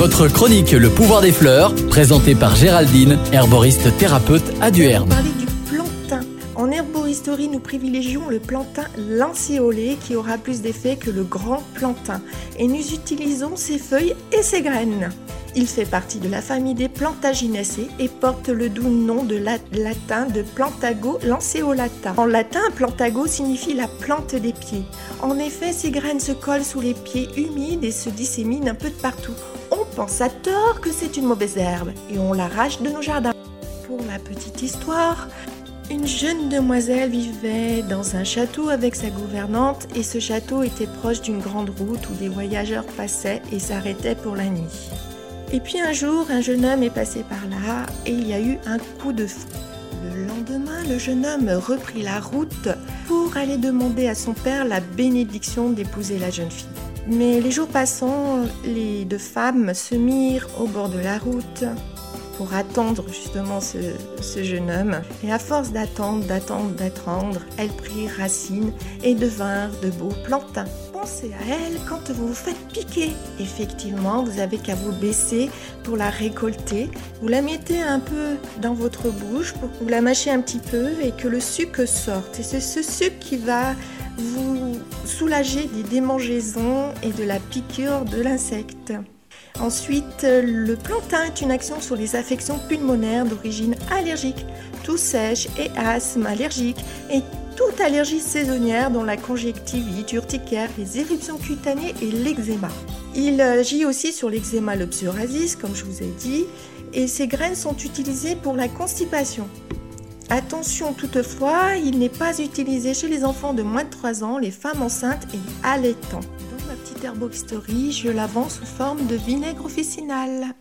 Votre chronique Le pouvoir des fleurs, présentée par Géraldine, herboriste thérapeute à plantain. En herboristerie, nous privilégions le plantain lancéolé qui aura plus d'effet que le grand plantain. Et nous utilisons ses feuilles et ses graines. Il fait partie de la famille des Plantaginacées et porte le doux nom de latin de Plantago lanceolata. En latin, Plantago signifie la plante des pieds. En effet, ces graines se collent sous les pieds humides et se disséminent un peu de partout. Pense à tort que c'est une mauvaise herbe et on l'arrache de nos jardins. Pour la petite histoire, une jeune demoiselle vivait dans un château avec sa gouvernante et ce château était proche d'une grande route où des voyageurs passaient et s'arrêtaient pour la nuit. Et puis un jour, un jeune homme est passé par là et il y a eu un coup de fou. Le lendemain, le jeune homme reprit la route pour aller demander à son père la bénédiction d'épouser la jeune fille. Mais les jours passant, les deux femmes se mirent au bord de la route pour attendre justement ce, jeune homme. Et à force d'attendre, d'attendre, d'attendre, elles prirent racine et devinrent de beaux plantains. Pensez à elle quand vous vous faites piquer. Effectivement, vous avez qu'à vous baisser pour la récolter. Vous la mettez un peu dans votre bouche pour que vous la mâchez un petit peu et que le sucre sorte. Et c'est ce sucre qui va vous soulager des démangeaisons et de la piqûre de l'insecte. Ensuite, le plantain est une action sur les affections pulmonaires d'origine allergique, tout sèche et asthme allergique et toute allergie saisonnière dont la conjectivite, urticaire, les éruptions cutanées et l'eczéma. Il agit aussi sur l'eczéma, le comme je vous ai dit, et ces graines sont utilisées pour la constipation. Attention toutefois, il n'est pas utilisé chez les enfants de moins de 3 ans, les femmes enceintes et allaitants. Herboristerie, je la vends sous forme de vinaigre officinal.